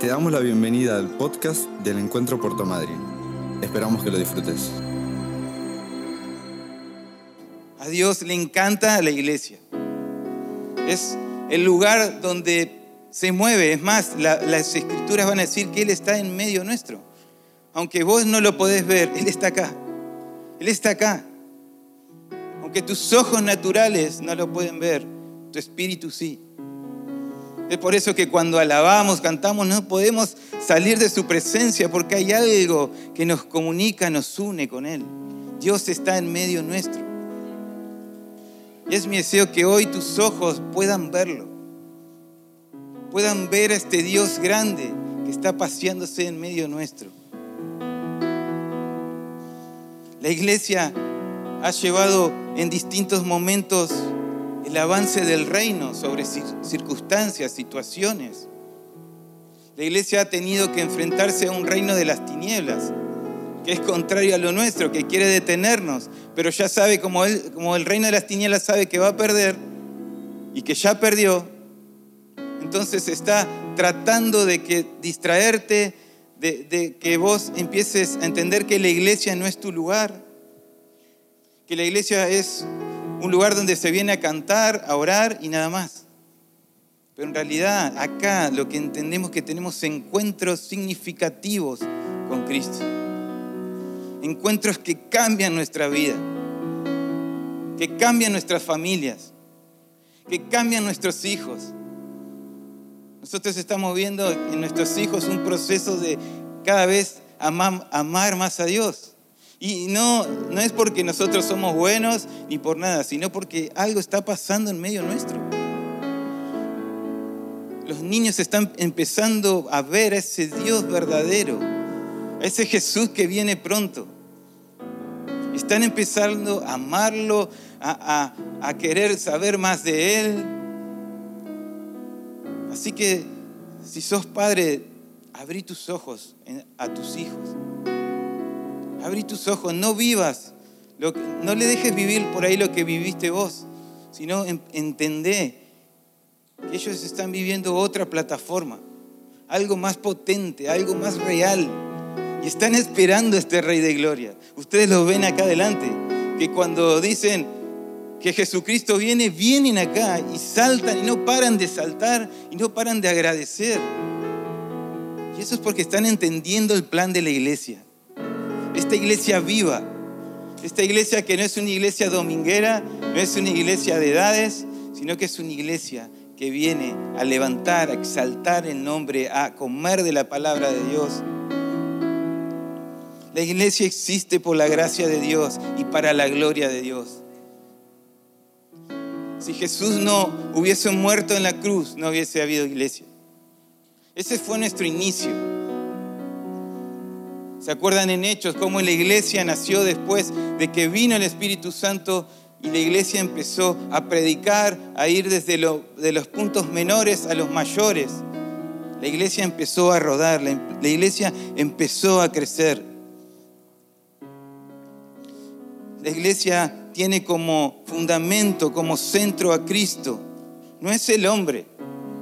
Te damos la bienvenida al podcast del Encuentro Puerto Madryn. Esperamos que lo disfrutes. A Dios le encanta la iglesia. Es el lugar donde se mueve. Es más, las escrituras van a decir que Él está en medio nuestro. Aunque vos no lo podés ver, Él está acá. Él está acá. Aunque tus ojos naturales no lo pueden ver, tu espíritu sí. Es por eso que cuando alabamos, cantamos, no podemos salir de su presencia porque hay algo que nos comunica, nos une con Él. Dios está en medio nuestro. Y es mi deseo que hoy tus ojos puedan verlo. Puedan ver a este Dios grande que está paseándose en medio nuestro. La iglesia ha llevado en distintos momentos el avance del reino sobre circunstancias, situaciones. La iglesia ha tenido que enfrentarse a un reino de las tinieblas, que es contrario a lo nuestro, que quiere detenernos, pero ya sabe, como, como el reino de las tinieblas sabe que va a perder y que ya perdió, entonces está tratando de que distraerte, de, de que vos empieces a entender que la iglesia no es tu lugar, que la iglesia es un lugar donde se viene a cantar, a orar y nada más. Pero en realidad acá lo que entendemos es que tenemos encuentros significativos con Cristo. Encuentros que cambian nuestra vida, que cambian nuestras familias, que cambian nuestros hijos. Nosotros estamos viendo en nuestros hijos un proceso de cada vez amar, amar más a Dios. Y no, no es porque nosotros somos buenos ni por nada, sino porque algo está pasando en medio nuestro. Los niños están empezando a ver a ese Dios verdadero, a ese Jesús que viene pronto. Están empezando a amarlo, a, a querer saber más de Él. Así que si sos padre, abrí tus ojos a tus hijos. Abrí tus ojos, no vivas, no le dejes vivir por ahí lo que viviste vos, sino entendé que ellos están viviendo otra plataforma, algo más potente, algo más real. Y están esperando a este Rey de Gloria. Ustedes lo ven acá adelante, que cuando dicen que Jesucristo viene, vienen acá y saltan y no paran de saltar y no paran de agradecer. Y eso es porque están entendiendo el plan de la iglesia esta iglesia viva, esta iglesia que no es una iglesia dominguera, no es una iglesia de edades, sino que es una iglesia que viene a levantar, a exaltar el nombre, a comer de la palabra de Dios. La iglesia existe por la gracia de Dios y para la gloria de Dios. Si Jesús no hubiese muerto en la cruz, no hubiese habido iglesia. Ese fue nuestro inicio. ¿Se acuerdan en Hechos cómo la iglesia nació después de que vino el Espíritu Santo y la iglesia empezó a predicar, a ir desde de los puntos menores a los mayores? La iglesia empezó a rodar, la iglesia empezó a crecer. La iglesia tiene como fundamento, como centro a Cristo. No es el hombre,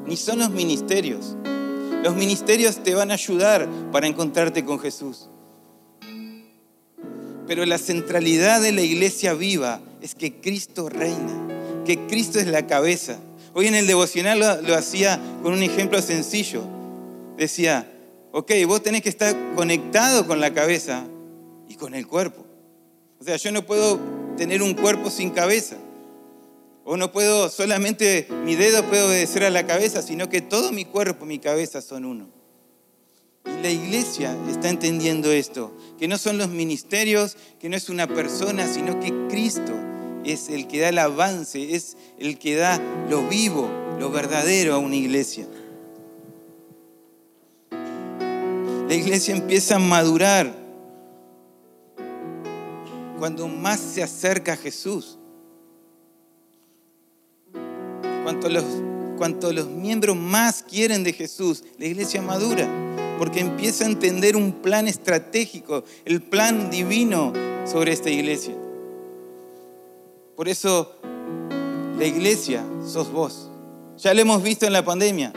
ni son los ministerios. Los ministerios te van a ayudar para encontrarte con Jesús. Pero la centralidad de la iglesia viva es que Cristo reina, que Cristo es la cabeza. Hoy en el devocional lo, hacía con un ejemplo sencillo. Decía, ok, vos tenés que estar conectado con la cabeza y con el cuerpo. O sea, yo no puedo tener un cuerpo sin cabeza. O no puedo, solamente mi dedo puede obedecer a la cabeza, sino que todo mi cuerpo, mi cabeza son uno. Y la iglesia está entendiendo esto, que no son los ministerios, que no es una persona, sino que Cristo es el que da el avance, es el que da lo vivo, lo verdadero a una iglesia. La iglesia empieza a madurar cuando más se acerca a Jesús. Cuanto los, miembros más quieren de Jesús, la iglesia madura, porque empieza a entender un plan estratégico, el plan divino sobre esta iglesia. Por eso la iglesia sos vos. Ya lo hemos visto en la pandemia,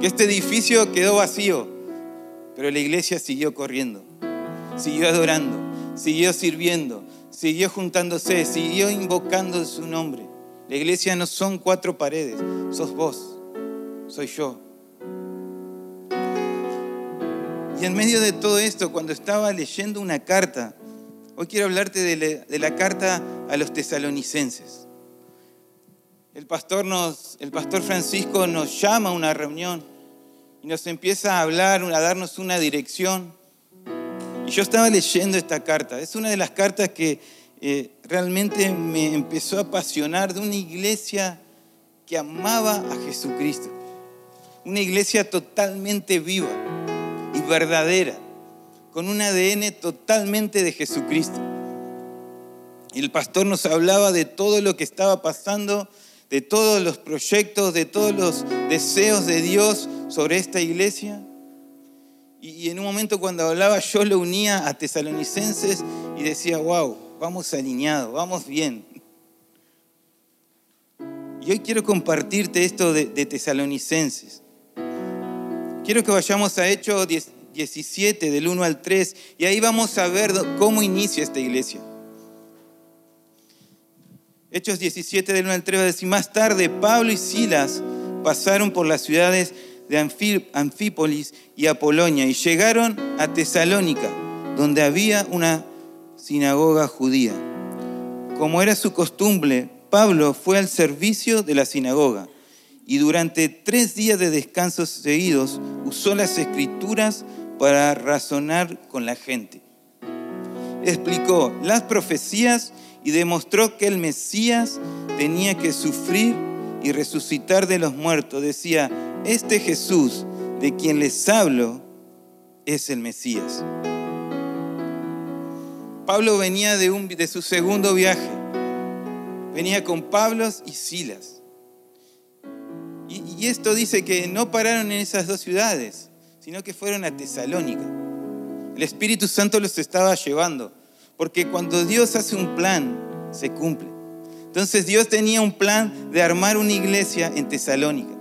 que este edificio quedó vacío, Pero la iglesia siguió corriendo, siguió adorando, siguió sirviendo, siguió juntándose, siguió invocando su nombre. La iglesia no son cuatro paredes, sos vos, soy yo. Y en medio de todo esto, cuando estaba leyendo una carta, hoy quiero hablarte de la, carta a los tesalonicenses. El pastor, nos, el pastor Francisco nos llama a una reunión y nos empieza a hablar, a darnos una dirección. Y yo estaba leyendo esta carta. Es una de las cartas que eh, realmente me empezó a apasionar de una iglesia que amaba a Jesucristo. Una iglesia totalmente viva y verdadera, con un ADN totalmente de Jesucristo. Y el pastor nos hablaba de todo lo que estaba pasando, de todos los proyectos, de todos los deseos de Dios sobre esta iglesia. Y en un momento cuando hablaba yo lo unía a tesalonicenses y decía, wow, vamos alineados, vamos bien. Y hoy quiero compartirte esto de, tesalonicenses. Quiero que vayamos a Hechos 17, del 1 al 3, y ahí vamos a ver cómo inicia esta iglesia. Hechos 17, del 1 al 3 va a decir, más tarde Pablo y Silas pasaron por las ciudades de Anfípolis y Apolonia y llegaron a Tesalónica, donde había una sinagoga judía. Como era su costumbre, Pablo fue al servicio de la sinagoga y durante tres días de descanso seguidos usó las escrituras para razonar con la gente. Explicó las profecías y demostró que el Mesías tenía que sufrir y resucitar de los muertos. Decía, este Jesús de quien les hablo es el Mesías. Pablo venía de, un, de su segundo viaje. Venía con Pablos y Silas. Y, esto dice que no pararon en esas dos ciudades, sino que fueron a Tesalónica. El Espíritu Santo los estaba llevando, porque cuando Dios hace un plan, se cumple. Entonces Dios tenía un plan de armar una iglesia en Tesalónica.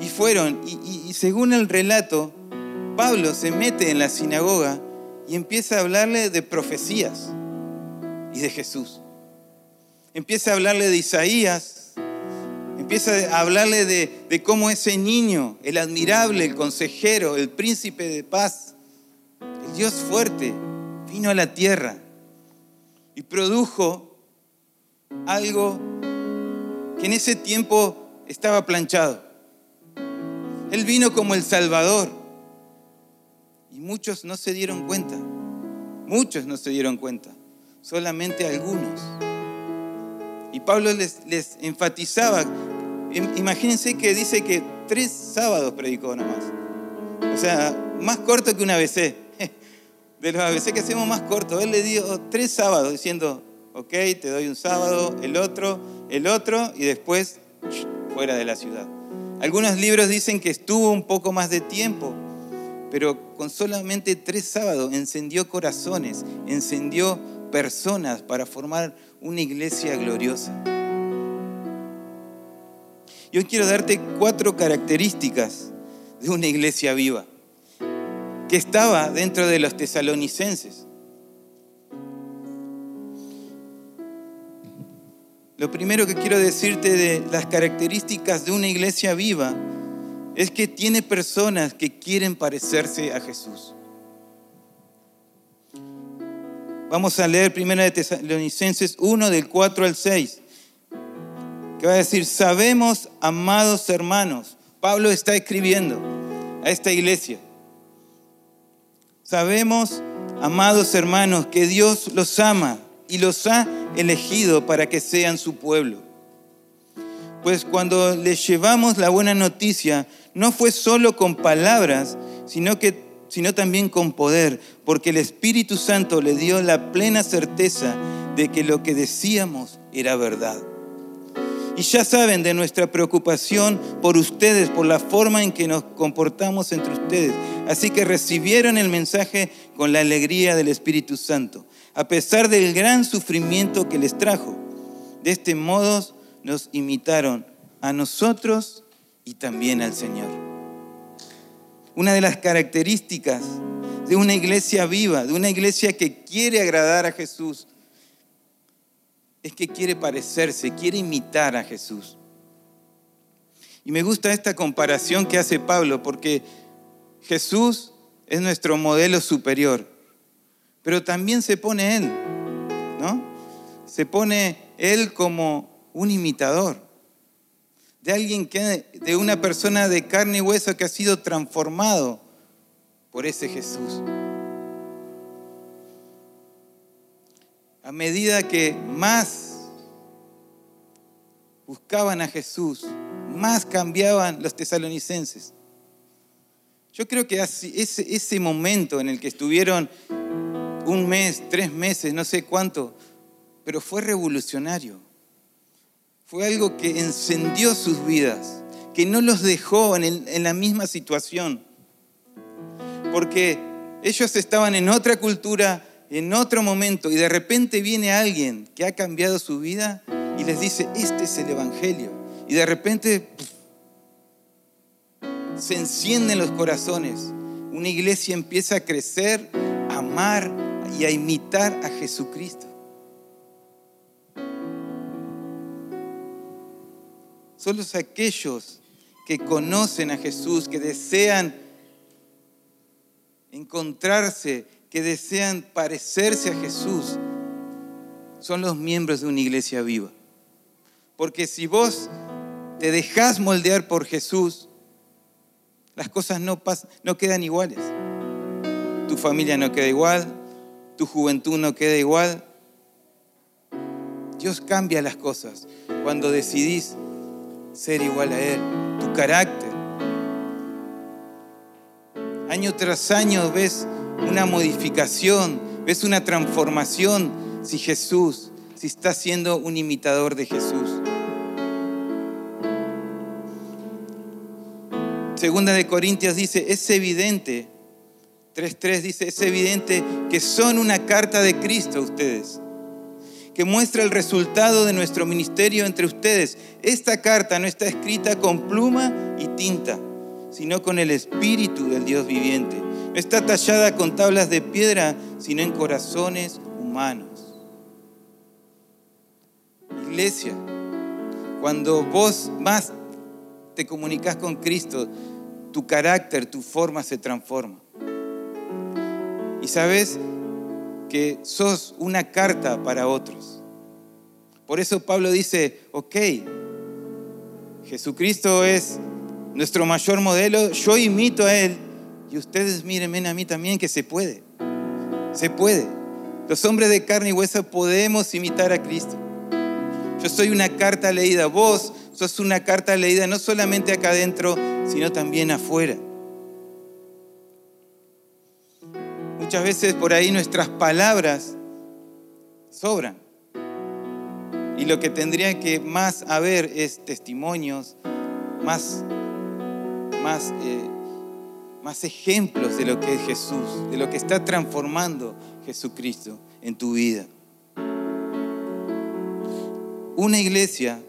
Y fueron, y, y según el relato, Pablo se mete en la sinagoga y empieza a hablarle de profecías y de Jesús empieza a hablarle de Isaías, empieza a hablarle de, cómo ese niño, el admirable, el consejero, el príncipe de paz, el Dios fuerte, vino a la tierra y produjo algo que en ese tiempo estaba planchado. Él vino como el Salvador muchos no se dieron cuenta, muchos no se dieron cuenta, solamente algunos. Y Pablo les, enfatizaba, imagínense que dice que tres sábados predicó nomás. O sea, más corto que un ABC. De los ABC que hacemos más corto. Él le dio tres sábados diciendo, ok, te doy un sábado, el otro, el otro, y después fuera de la ciudad. Algunos libros dicen que estuvo un poco más de tiempo, pero con solamente tres sábados encendió corazones, encendió personas para formar una iglesia gloriosa. Yo quiero darte cuatro características de una iglesia viva que estaba dentro de los tesalonicenses. Lo primero que quiero decirte de las características de una iglesia viva es que tiene personas que quieren parecerse a Jesús. Vamos a leer primero de Tesalonicenses 1 del 4 al 6, que va a decir, sabemos, amados hermanos, Pablo está escribiendo a esta iglesia, sabemos, amados hermanos, que Dios los ama y los ha elegido para que sean su pueblo. Pues cuando les llevamos la buena noticia, no fue solo con palabras, sino que sino también con poder, porque el Espíritu Santo le dio la plena certeza de que lo que decíamos era verdad. Y ya saben de nuestra preocupación por ustedes, por la forma en que nos comportamos entre ustedes. Así que recibieron el mensaje con la alegría del Espíritu Santo, a pesar del gran sufrimiento que les trajo. De este modo nos imitaron a nosotros y también al Señor. Una de las características de una iglesia viva, de una iglesia que quiere agradar a Jesús, es que quiere parecerse, quiere imitar a Jesús. Y me gusta esta comparación que hace Pablo, porque Jesús es nuestro modelo superior, pero también se pone Él, ¿no? Se pone Él como un imitador de alguien que, de una persona de carne y hueso que ha sido transformado por ese Jesús. A medida que más buscaban a Jesús, más cambiaban los tesalonicenses. Yo creo que ese, ese momento en el que estuvieron un mes, tres meses, no sé cuánto, pero fue revolucionario. Fue algo que encendió sus vidas, que no los dejó en, la misma situación. Porque ellos estaban en otra cultura, en otro momento, y de repente viene alguien que ha cambiado su vida y les dice, este es el Evangelio. Y de repente se encienden los corazones. Una iglesia empieza a crecer, a amar y a imitar a Jesucristo. Solo aquellos que conocen a Jesús, que desean encontrarse, que desean parecerse a Jesús, son los miembros de una iglesia viva. Porque si vos te dejás moldear por Jesús, las cosas no, no quedan iguales. Tu familia no queda igual, tu juventud no queda igual. Dios cambia las cosas cuando decidís ser igual a Él, tu carácter. Año tras año ves una modificación, ves una transformación si Jesús, si estás siendo un imitador de Jesús. Segunda de Corintios dice, es evidente, 3.3 dice, es evidente que son una carta de Cristo ustedes, que muestra el resultado de nuestro ministerio entre ustedes. Esta carta no está escrita con pluma y tinta, sino con el Espíritu del Dios viviente. No está tallada con tablas de piedra, sino en corazones humanos. Iglesia, cuando vos más te comunicas con Cristo, tu carácter, tu forma se transforma. Y sabes que sos una carta para otros. Por eso Pablo dice, ok, Jesucristo es nuestro mayor modelo, yo imito a Él y ustedes mírenme a mí también que se puede, se puede. Los hombres de carne y hueso podemos imitar a Cristo. Yo soy una carta leída, vos sos una carta leída no solamente acá adentro, sino también afuera. Muchas veces por ahí nuestras palabras sobran. Y lo que tendría que más haber es testimonios, más, más, eh, más ejemplos de lo que es Jesús, de lo que está transformando Jesucristo en tu vida. Una iglesia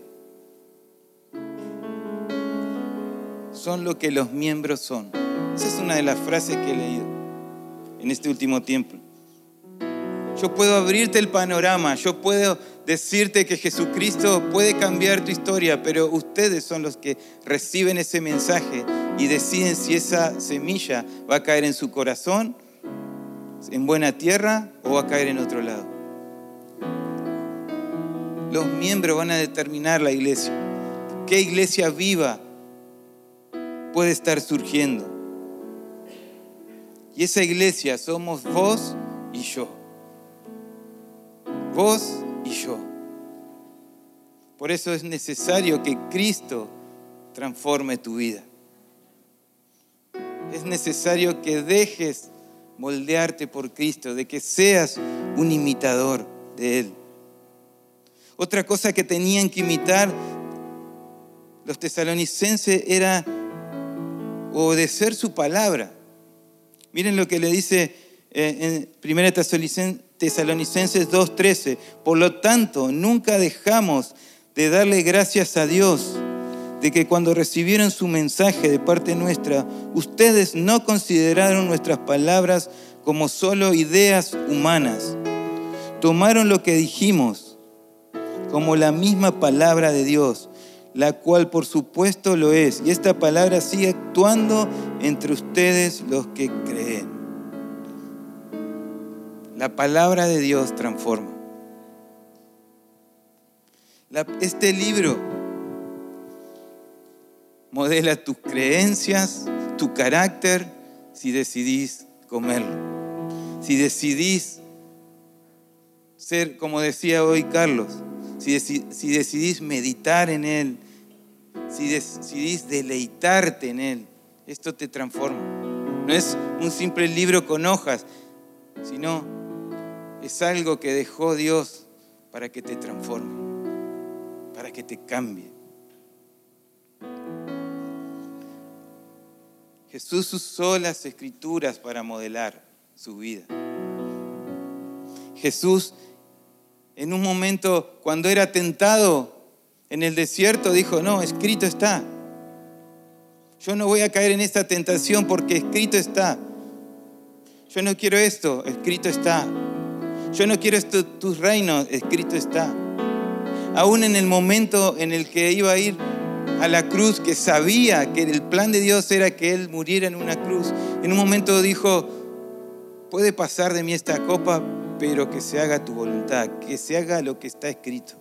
son lo que los miembros son. Esa es una de las frases que he leído en este último tiempo. Yo puedo abrirte el panorama, yo puedo decirte que Jesucristo puede cambiar tu historia, pero ustedes son los que reciben ese mensaje y deciden si esa semilla va a caer en su corazón, en buena tierra o va a caer en otro lado. Los miembros van a determinar la iglesia. ¿Qué iglesia viva puede estar surgiendo. Y esa iglesia somos vos y yo. Vos y yo. Por eso es necesario que Cristo transforme tu vida. Es necesario que dejes moldearte por Cristo, de que seas un imitador de Él. Otra cosa que tenían que imitar los tesalonicenses era obedecer su palabra. Miren lo que le dice eh, en 1 Tesalonicenses 2.13. Por lo tanto, nunca dejamos de darle gracias a Dios de que cuando recibieron su mensaje de parte nuestra, ustedes no consideraron nuestras palabras como solo ideas humanas. Tomaron lo que dijimos como la misma palabra de Dios, la cual por supuesto lo es. Y esta palabra sigue actuando entre ustedes los que creen. La palabra de Dios transforma. este libro modela tus creencias, tu carácter, si decidís comerlo. Si decidís ser, como decía hoy Carlos, si, decidís meditar en Él, si decidís deleitarte en Él, esto te transforma. No es un simple libro con hojas, sino es algo que dejó Dios para que te transforme, para que te cambie. Jesús usó las escrituras para modelar su vida. Jesús en un momento cuando era tentado en el desierto dijo, no, escrito está. Yo no voy a caer en esta tentación porque escrito está. Yo no quiero esto, escrito está. Yo no quiero esto, tus reinos, escrito está. Aún en el momento en el que iba a ir a la cruz, que sabía que el plan de Dios era que Él muriera en una cruz, en un momento dijo, puede pasar de mí esta copa, pero que se haga tu voluntad, que se haga lo que está escrito.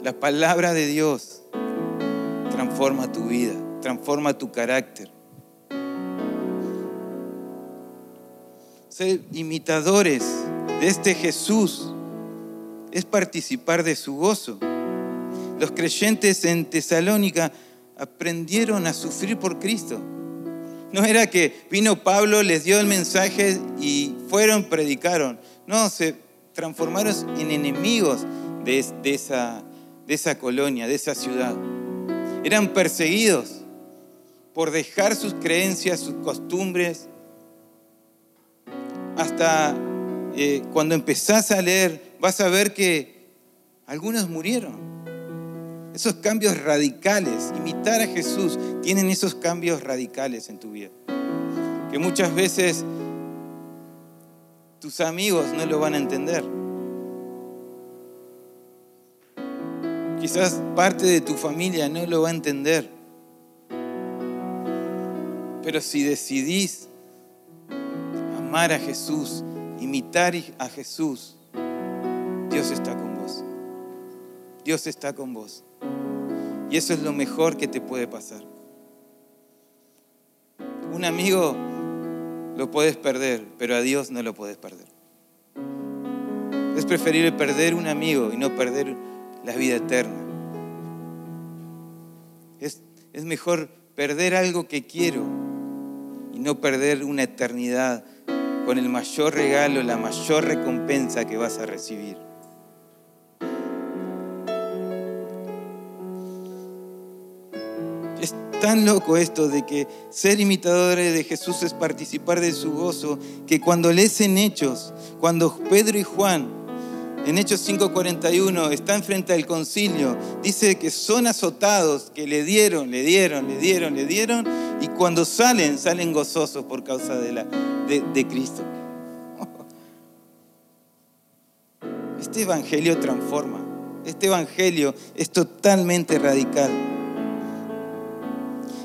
La palabra de Dios transforma tu vida, transforma tu carácter. Ser imitadores de este Jesús es participar de su gozo. Los creyentes en Tesalónica aprendieron a sufrir por Cristo. No era que vino Pablo, les dio el mensaje y fueron, predicaron. No, se transformaron en enemigos de, esa, de esa colonia, de esa ciudad. Eran perseguidos por dejar sus creencias, sus costumbres. Hasta eh, cuando empezás a leer, vas a ver que algunos murieron. Esos cambios radicales, imitar a Jesús, tienen esos cambios radicales en tu vida. Que muchas veces tus amigos no lo van a entender. Quizás parte de tu familia no lo va a entender. Pero si decidís amar a Jesús, imitar a Jesús, Dios está con vos. Dios está con vos. Y eso es lo mejor que te puede pasar. Un amigo lo puedes perder, pero a Dios no lo puedes perder. Es preferible perder un amigo y no perder la vida eterna. Es, es mejor perder algo que quiero y no perder una eternidad con el mayor regalo, la mayor recompensa que vas a recibir. Tan loco esto de que ser imitadores de Jesús es participar de su gozo, que cuando lees en Hechos, cuando Pedro y Juan, en Hechos 5:41, están frente al concilio, dice que son azotados, que le dieron, le dieron, le dieron, le dieron, y cuando salen, salen gozosos por causa de, la, de, de Cristo. Este evangelio transforma, este evangelio es totalmente radical.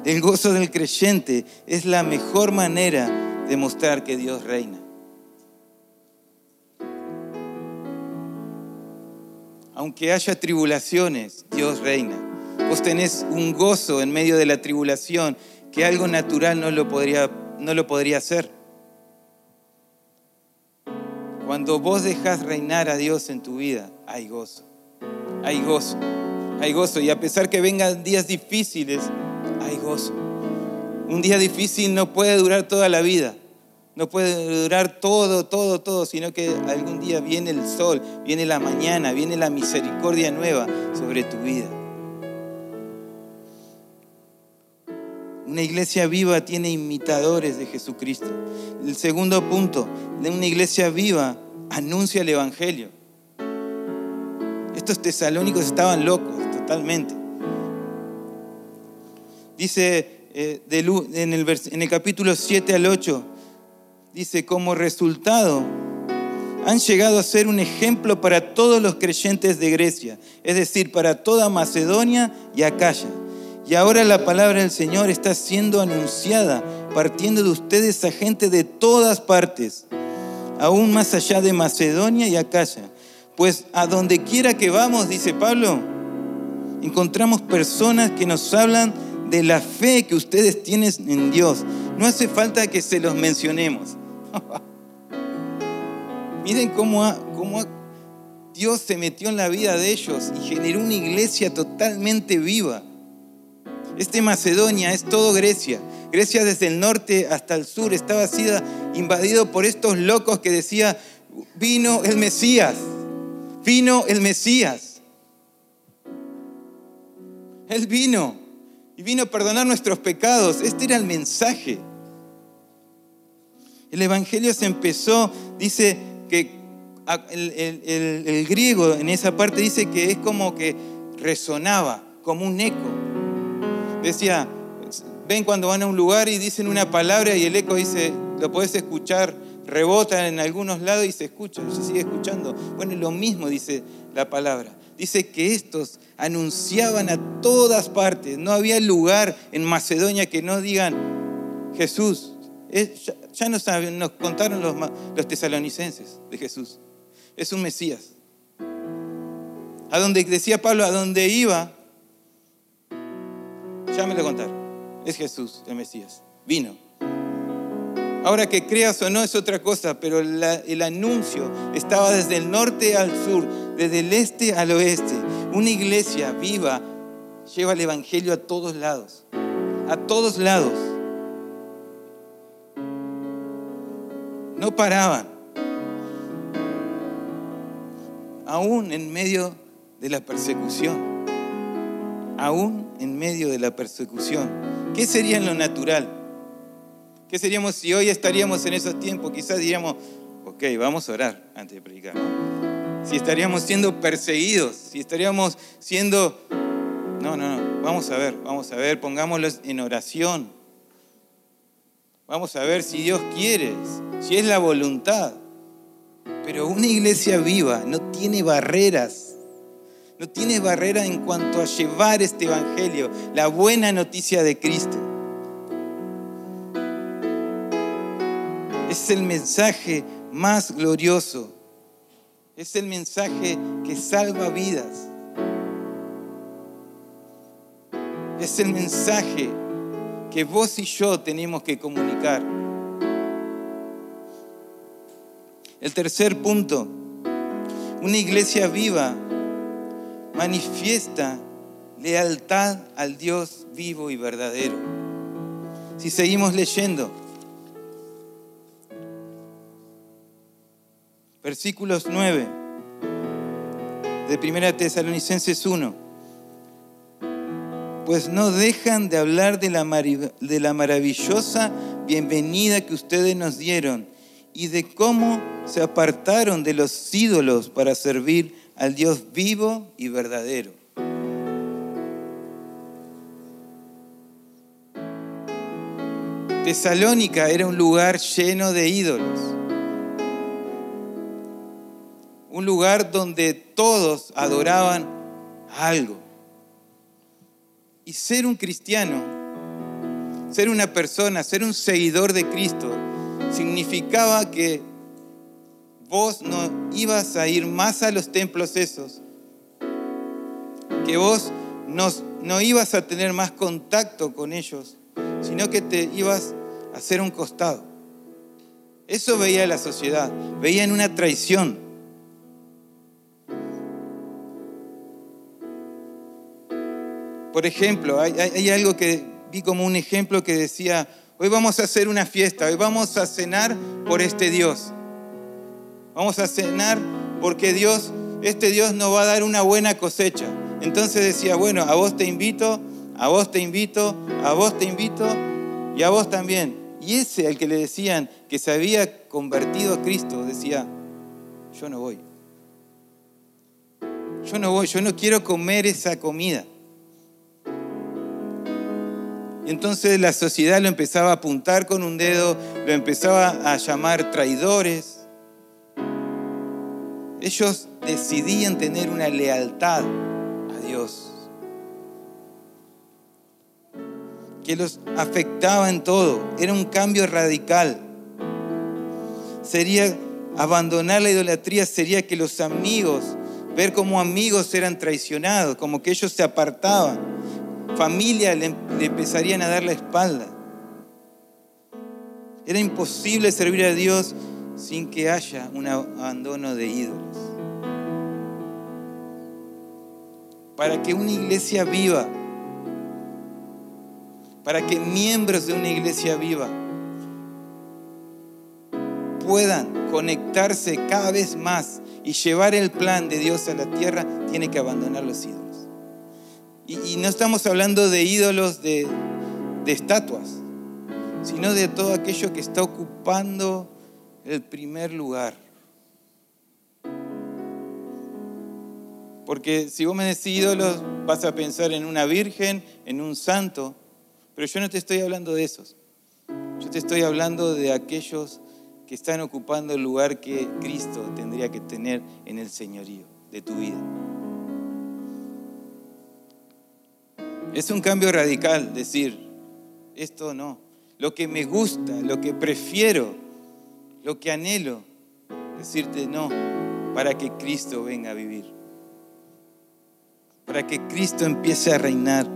El gozo del creyente es la mejor manera de mostrar que Dios reina. Aunque haya tribulaciones, Dios reina. Vos tenés un gozo en medio de la tribulación que algo natural no lo podría, no lo podría hacer. Cuando vos dejas reinar a Dios en tu vida, hay gozo. Hay gozo. Hay gozo. Y a pesar que vengan días difíciles, hay gozo. Un día difícil no puede durar toda la vida. No puede durar todo, todo, todo, sino que algún día viene el sol, viene la mañana, viene la misericordia nueva sobre tu vida. Una iglesia viva tiene imitadores de Jesucristo. El segundo punto, de una iglesia viva anuncia el Evangelio. Estos tesalónicos estaban locos, totalmente. Dice eh, en, el capítulo 7 al 8, dice, como resultado, han llegado a ser un ejemplo para todos los creyentes de Grecia, es decir, para toda Macedonia y Acaya. Y ahora la palabra del Señor está siendo anunciada, partiendo de ustedes a gente de todas partes, aún más allá de Macedonia y Acaya. Pues a donde quiera que vamos, dice Pablo, encontramos personas que nos hablan de la fe que ustedes tienen en Dios. No hace falta que se los mencionemos. Miren cómo, cómo Dios se metió en la vida de ellos y generó una iglesia totalmente viva. Este Macedonia es todo Grecia. Grecia desde el norte hasta el sur estaba sido invadido por estos locos que decía, vino el Mesías, vino el Mesías. Él vino y vino a perdonar nuestros pecados. Este era el mensaje. El Evangelio se empezó, dice que el, griego en esa parte dice que es como que resonaba, como un eco. Decía, ven cuando van a un lugar y dicen una palabra y el eco dice, lo puedes escuchar, rebota en algunos lados y se escucha, se sigue escuchando. Bueno, lo mismo dice la palabra dice que estos anunciaban a todas partes. No había lugar en Macedonia que no digan Jesús. ya, nos, contaron los, los tesalonicenses de Jesús. Es un Mesías. A donde decía Pablo, a donde iba, ya me lo contaron. Es Jesús, el Mesías. Vino. Ahora que creas o no es otra cosa, pero el anuncio estaba desde el norte al sur, desde el este al oeste. Una iglesia viva lleva el Evangelio a todos lados, a todos lados. No paraban, aún en medio de la persecución, aún en medio de la persecución. ¿Qué sería en lo natural? ¿Qué seríamos si hoy estaríamos en esos tiempos? Quizás diríamos, ok, vamos a orar antes de predicar. Si estaríamos siendo perseguidos, si estaríamos siendo... No, no, no, vamos a ver, vamos a ver, pongámoslos en oración. Vamos a ver si Dios quiere, si es la voluntad. Pero una iglesia viva no tiene barreras. No tiene barreras en cuanto a llevar este evangelio, la buena noticia de Cristo. es el mensaje más glorioso. Es el mensaje que salva vidas. Es el mensaje que vos y yo tenemos que comunicar. El tercer punto, una iglesia viva manifiesta lealtad al Dios vivo y verdadero. Si seguimos leyendo, versículos 9 de 1 Tesalonicenses 1. Pues no dejan de hablar de la, de la maravillosa bienvenida que ustedes nos dieron y de cómo se apartaron de los ídolos para servir al Dios vivo y verdadero. Tesalónica era un lugar lleno de ídolos. Un lugar donde todos adoraban algo. Y ser un cristiano, ser una persona, ser un seguidor de Cristo, significaba que vos no ibas a ir más a los templos esos, que vos no, no ibas a tener más contacto con ellos, sino que te ibas a hacer un costado. Eso veía la sociedad, veían una traición. Por ejemplo, hay, algo que vi como un ejemplo que decía, hoy vamos a hacer una fiesta, hoy vamos a cenar por este Dios. Vamos a cenar porque Dios, este Dios nos va a dar una buena cosecha. Entonces decía, bueno, a vos te invito, a vos te invito, a vos te invito y a vos también. Y ese al que le decían que se había convertido a Cristo decía, yo no voy. yo no voy, yo no quiero comer esa comida. Y entonces la sociedad lo empezaba a apuntar con un dedo, lo empezaba a llamar traidores. Ellos decidían tener una lealtad a Dios, que los afectaba en todo. Era un cambio radical. Sería abandonar la idolatría, sería que los amigos, ver cómo amigos eran traicionados, como que ellos se apartaban familia le, empezarían a dar la espalda. Era imposible servir a Dios sin que haya un abandono de ídolos. Para que una iglesia viva, para que miembros de una iglesia viva puedan conectarse cada vez más y llevar el plan de Dios a la tierra, tiene que abandonar los ídolos. Y, no estamos hablando de ídolos de, de estatuas, sino de todo aquello que está ocupando el primer lugar. Porque si vos me decís ídolos, vas a pensar en una virgen, en un santo, pero yo no te estoy hablando de esos. Yo te estoy hablando de aquellos que están ocupando el lugar que Cristo tendría que tener en el señorío de tu vida. Es un cambio radical decir, esto no. Lo que me gusta, lo que prefiero, lo que anhelo, decirte no, para que Cristo venga a vivir. Para que Cristo empiece a reinar.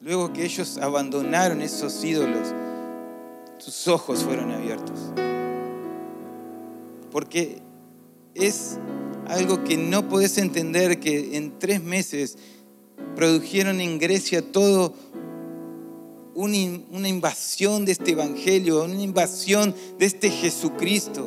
Luego que ellos abandonaron esos ídolos, sus ojos fueron abiertos. Porque es algo que no podés entender que en tres meses produjeron en Grecia todo una invasión de este Evangelio, una invasión de este Jesucristo.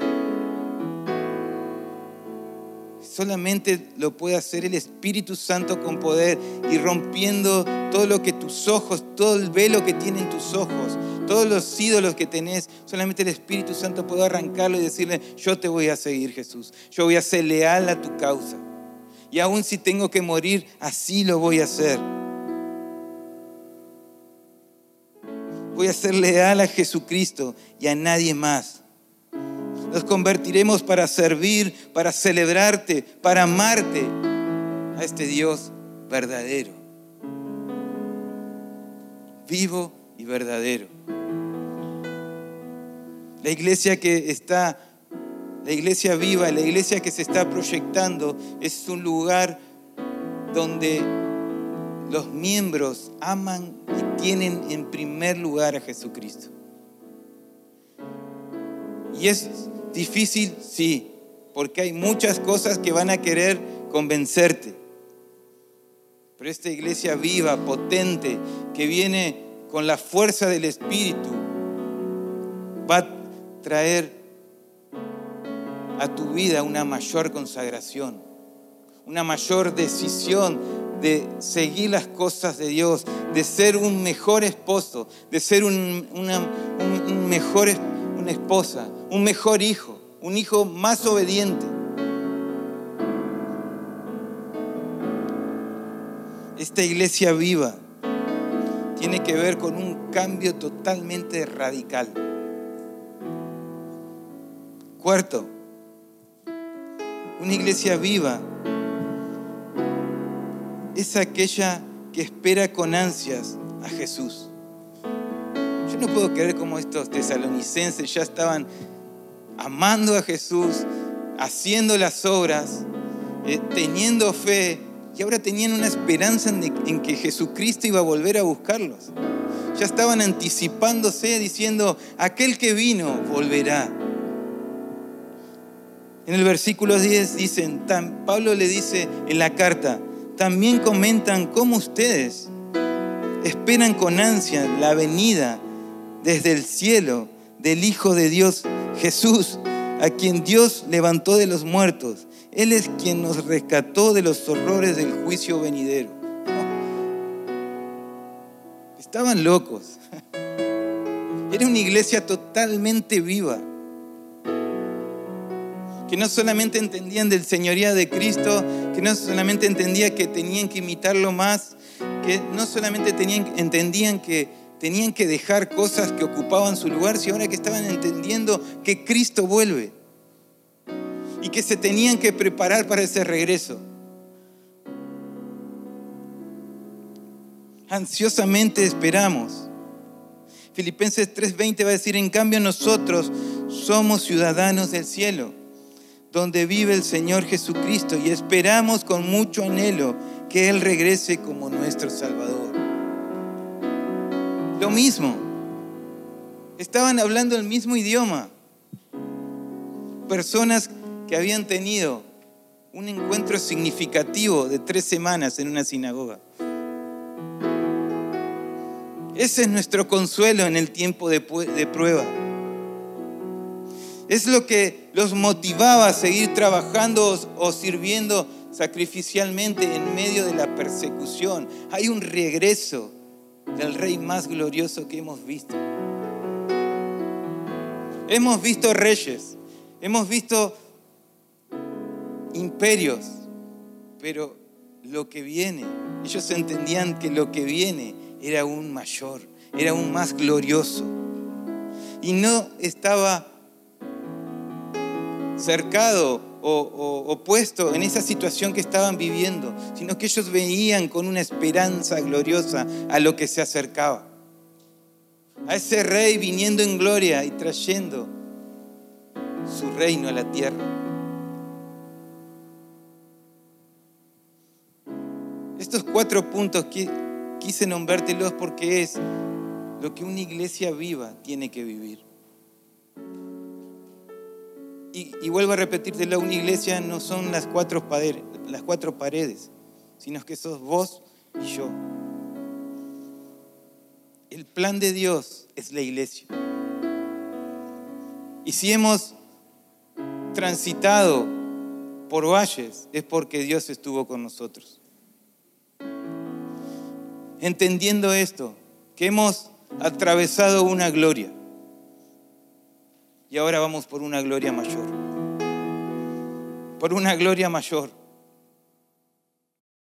Solamente lo puede hacer el Espíritu Santo con poder y rompiendo todo lo que tus ojos, todo el velo que tienen tus ojos, todos los ídolos que tenés, solamente el Espíritu Santo puede arrancarlo y decirle, yo te voy a seguir Jesús, yo voy a ser leal a tu causa. Y aun si tengo que morir, así lo voy a hacer. Voy a ser leal a Jesucristo y a nadie más. Nos convertiremos para servir, para celebrarte, para amarte a este Dios verdadero. Vivo y verdadero. La iglesia que está, la iglesia viva, la iglesia que se está proyectando es un lugar donde los miembros aman y tienen en primer lugar a Jesucristo. Y es difícil, sí, porque hay muchas cosas que van a querer convencerte. Pero esta iglesia viva, potente, que viene con la fuerza del Espíritu, va traer a tu vida una mayor consagración, una mayor decisión de seguir las cosas de Dios, de ser un mejor esposo, de ser un, una, mejor, una esposa, un mejor hijo, un hijo más obediente. Esta iglesia viva tiene que ver con un cambio totalmente radical. Cuarto, una iglesia viva es aquella que espera con ansias a Jesús. Yo no puedo creer cómo estos tesalonicenses ya estaban amando a Jesús, haciendo las obras, eh, teniendo fe y ahora tenían una esperanza en que Jesucristo iba a volver a buscarlos. Ya estaban anticipándose diciendo, aquel que vino volverá. En el versículo 10 dicen, Pablo le dice en la carta, también comentan cómo ustedes esperan con ansia la venida desde el cielo del Hijo de Dios, Jesús, a quien Dios levantó de los muertos. Él es quien nos rescató de los horrores del juicio venidero. Estaban locos. Era una iglesia totalmente viva que no solamente entendían del señoría de Cristo, que no solamente entendían que tenían que imitarlo más, que no solamente tenían, entendían que tenían que dejar cosas que ocupaban su lugar, sino ahora que estaban entendiendo que Cristo vuelve y que se tenían que preparar para ese regreso. Ansiosamente esperamos. Filipenses 3:20 va a decir, en cambio nosotros somos ciudadanos del cielo, donde vive el Señor Jesucristo y esperamos con mucho anhelo que Él regrese como nuestro Salvador. Lo mismo, estaban hablando el mismo idioma. Personas que habían tenido un encuentro significativo de tres semanas en una sinagoga. Ese es nuestro consuelo en el tiempo de, prueba. Es lo que los motivaba a seguir trabajando o sirviendo sacrificialmente en medio de la persecución. Hay un regreso del rey más glorioso que hemos visto. Hemos visto reyes, hemos visto imperios, pero lo que viene, ellos entendían que lo que viene era aún mayor, era aún más glorioso. Y no estaba cercado o, puesto en esa situación que estaban viviendo, sino que ellos veían con una esperanza gloriosa a lo que se acercaba. A ese rey viniendo en gloria y trayendo su reino a la tierra. Estos cuatro puntos quise nombrártelos porque es lo que una iglesia viva tiene que vivir. Y, vuelvo a repetírtelo, una iglesia no son las cuatro, paredes, las cuatro paredes, sino que sos vos y yo. El plan de Dios es la iglesia. Y si hemos transitado por valles, es porque Dios estuvo con nosotros entendiendo esto, que hemos atravesado una gloria y ahora vamos por una gloria mayor, por una gloria mayor.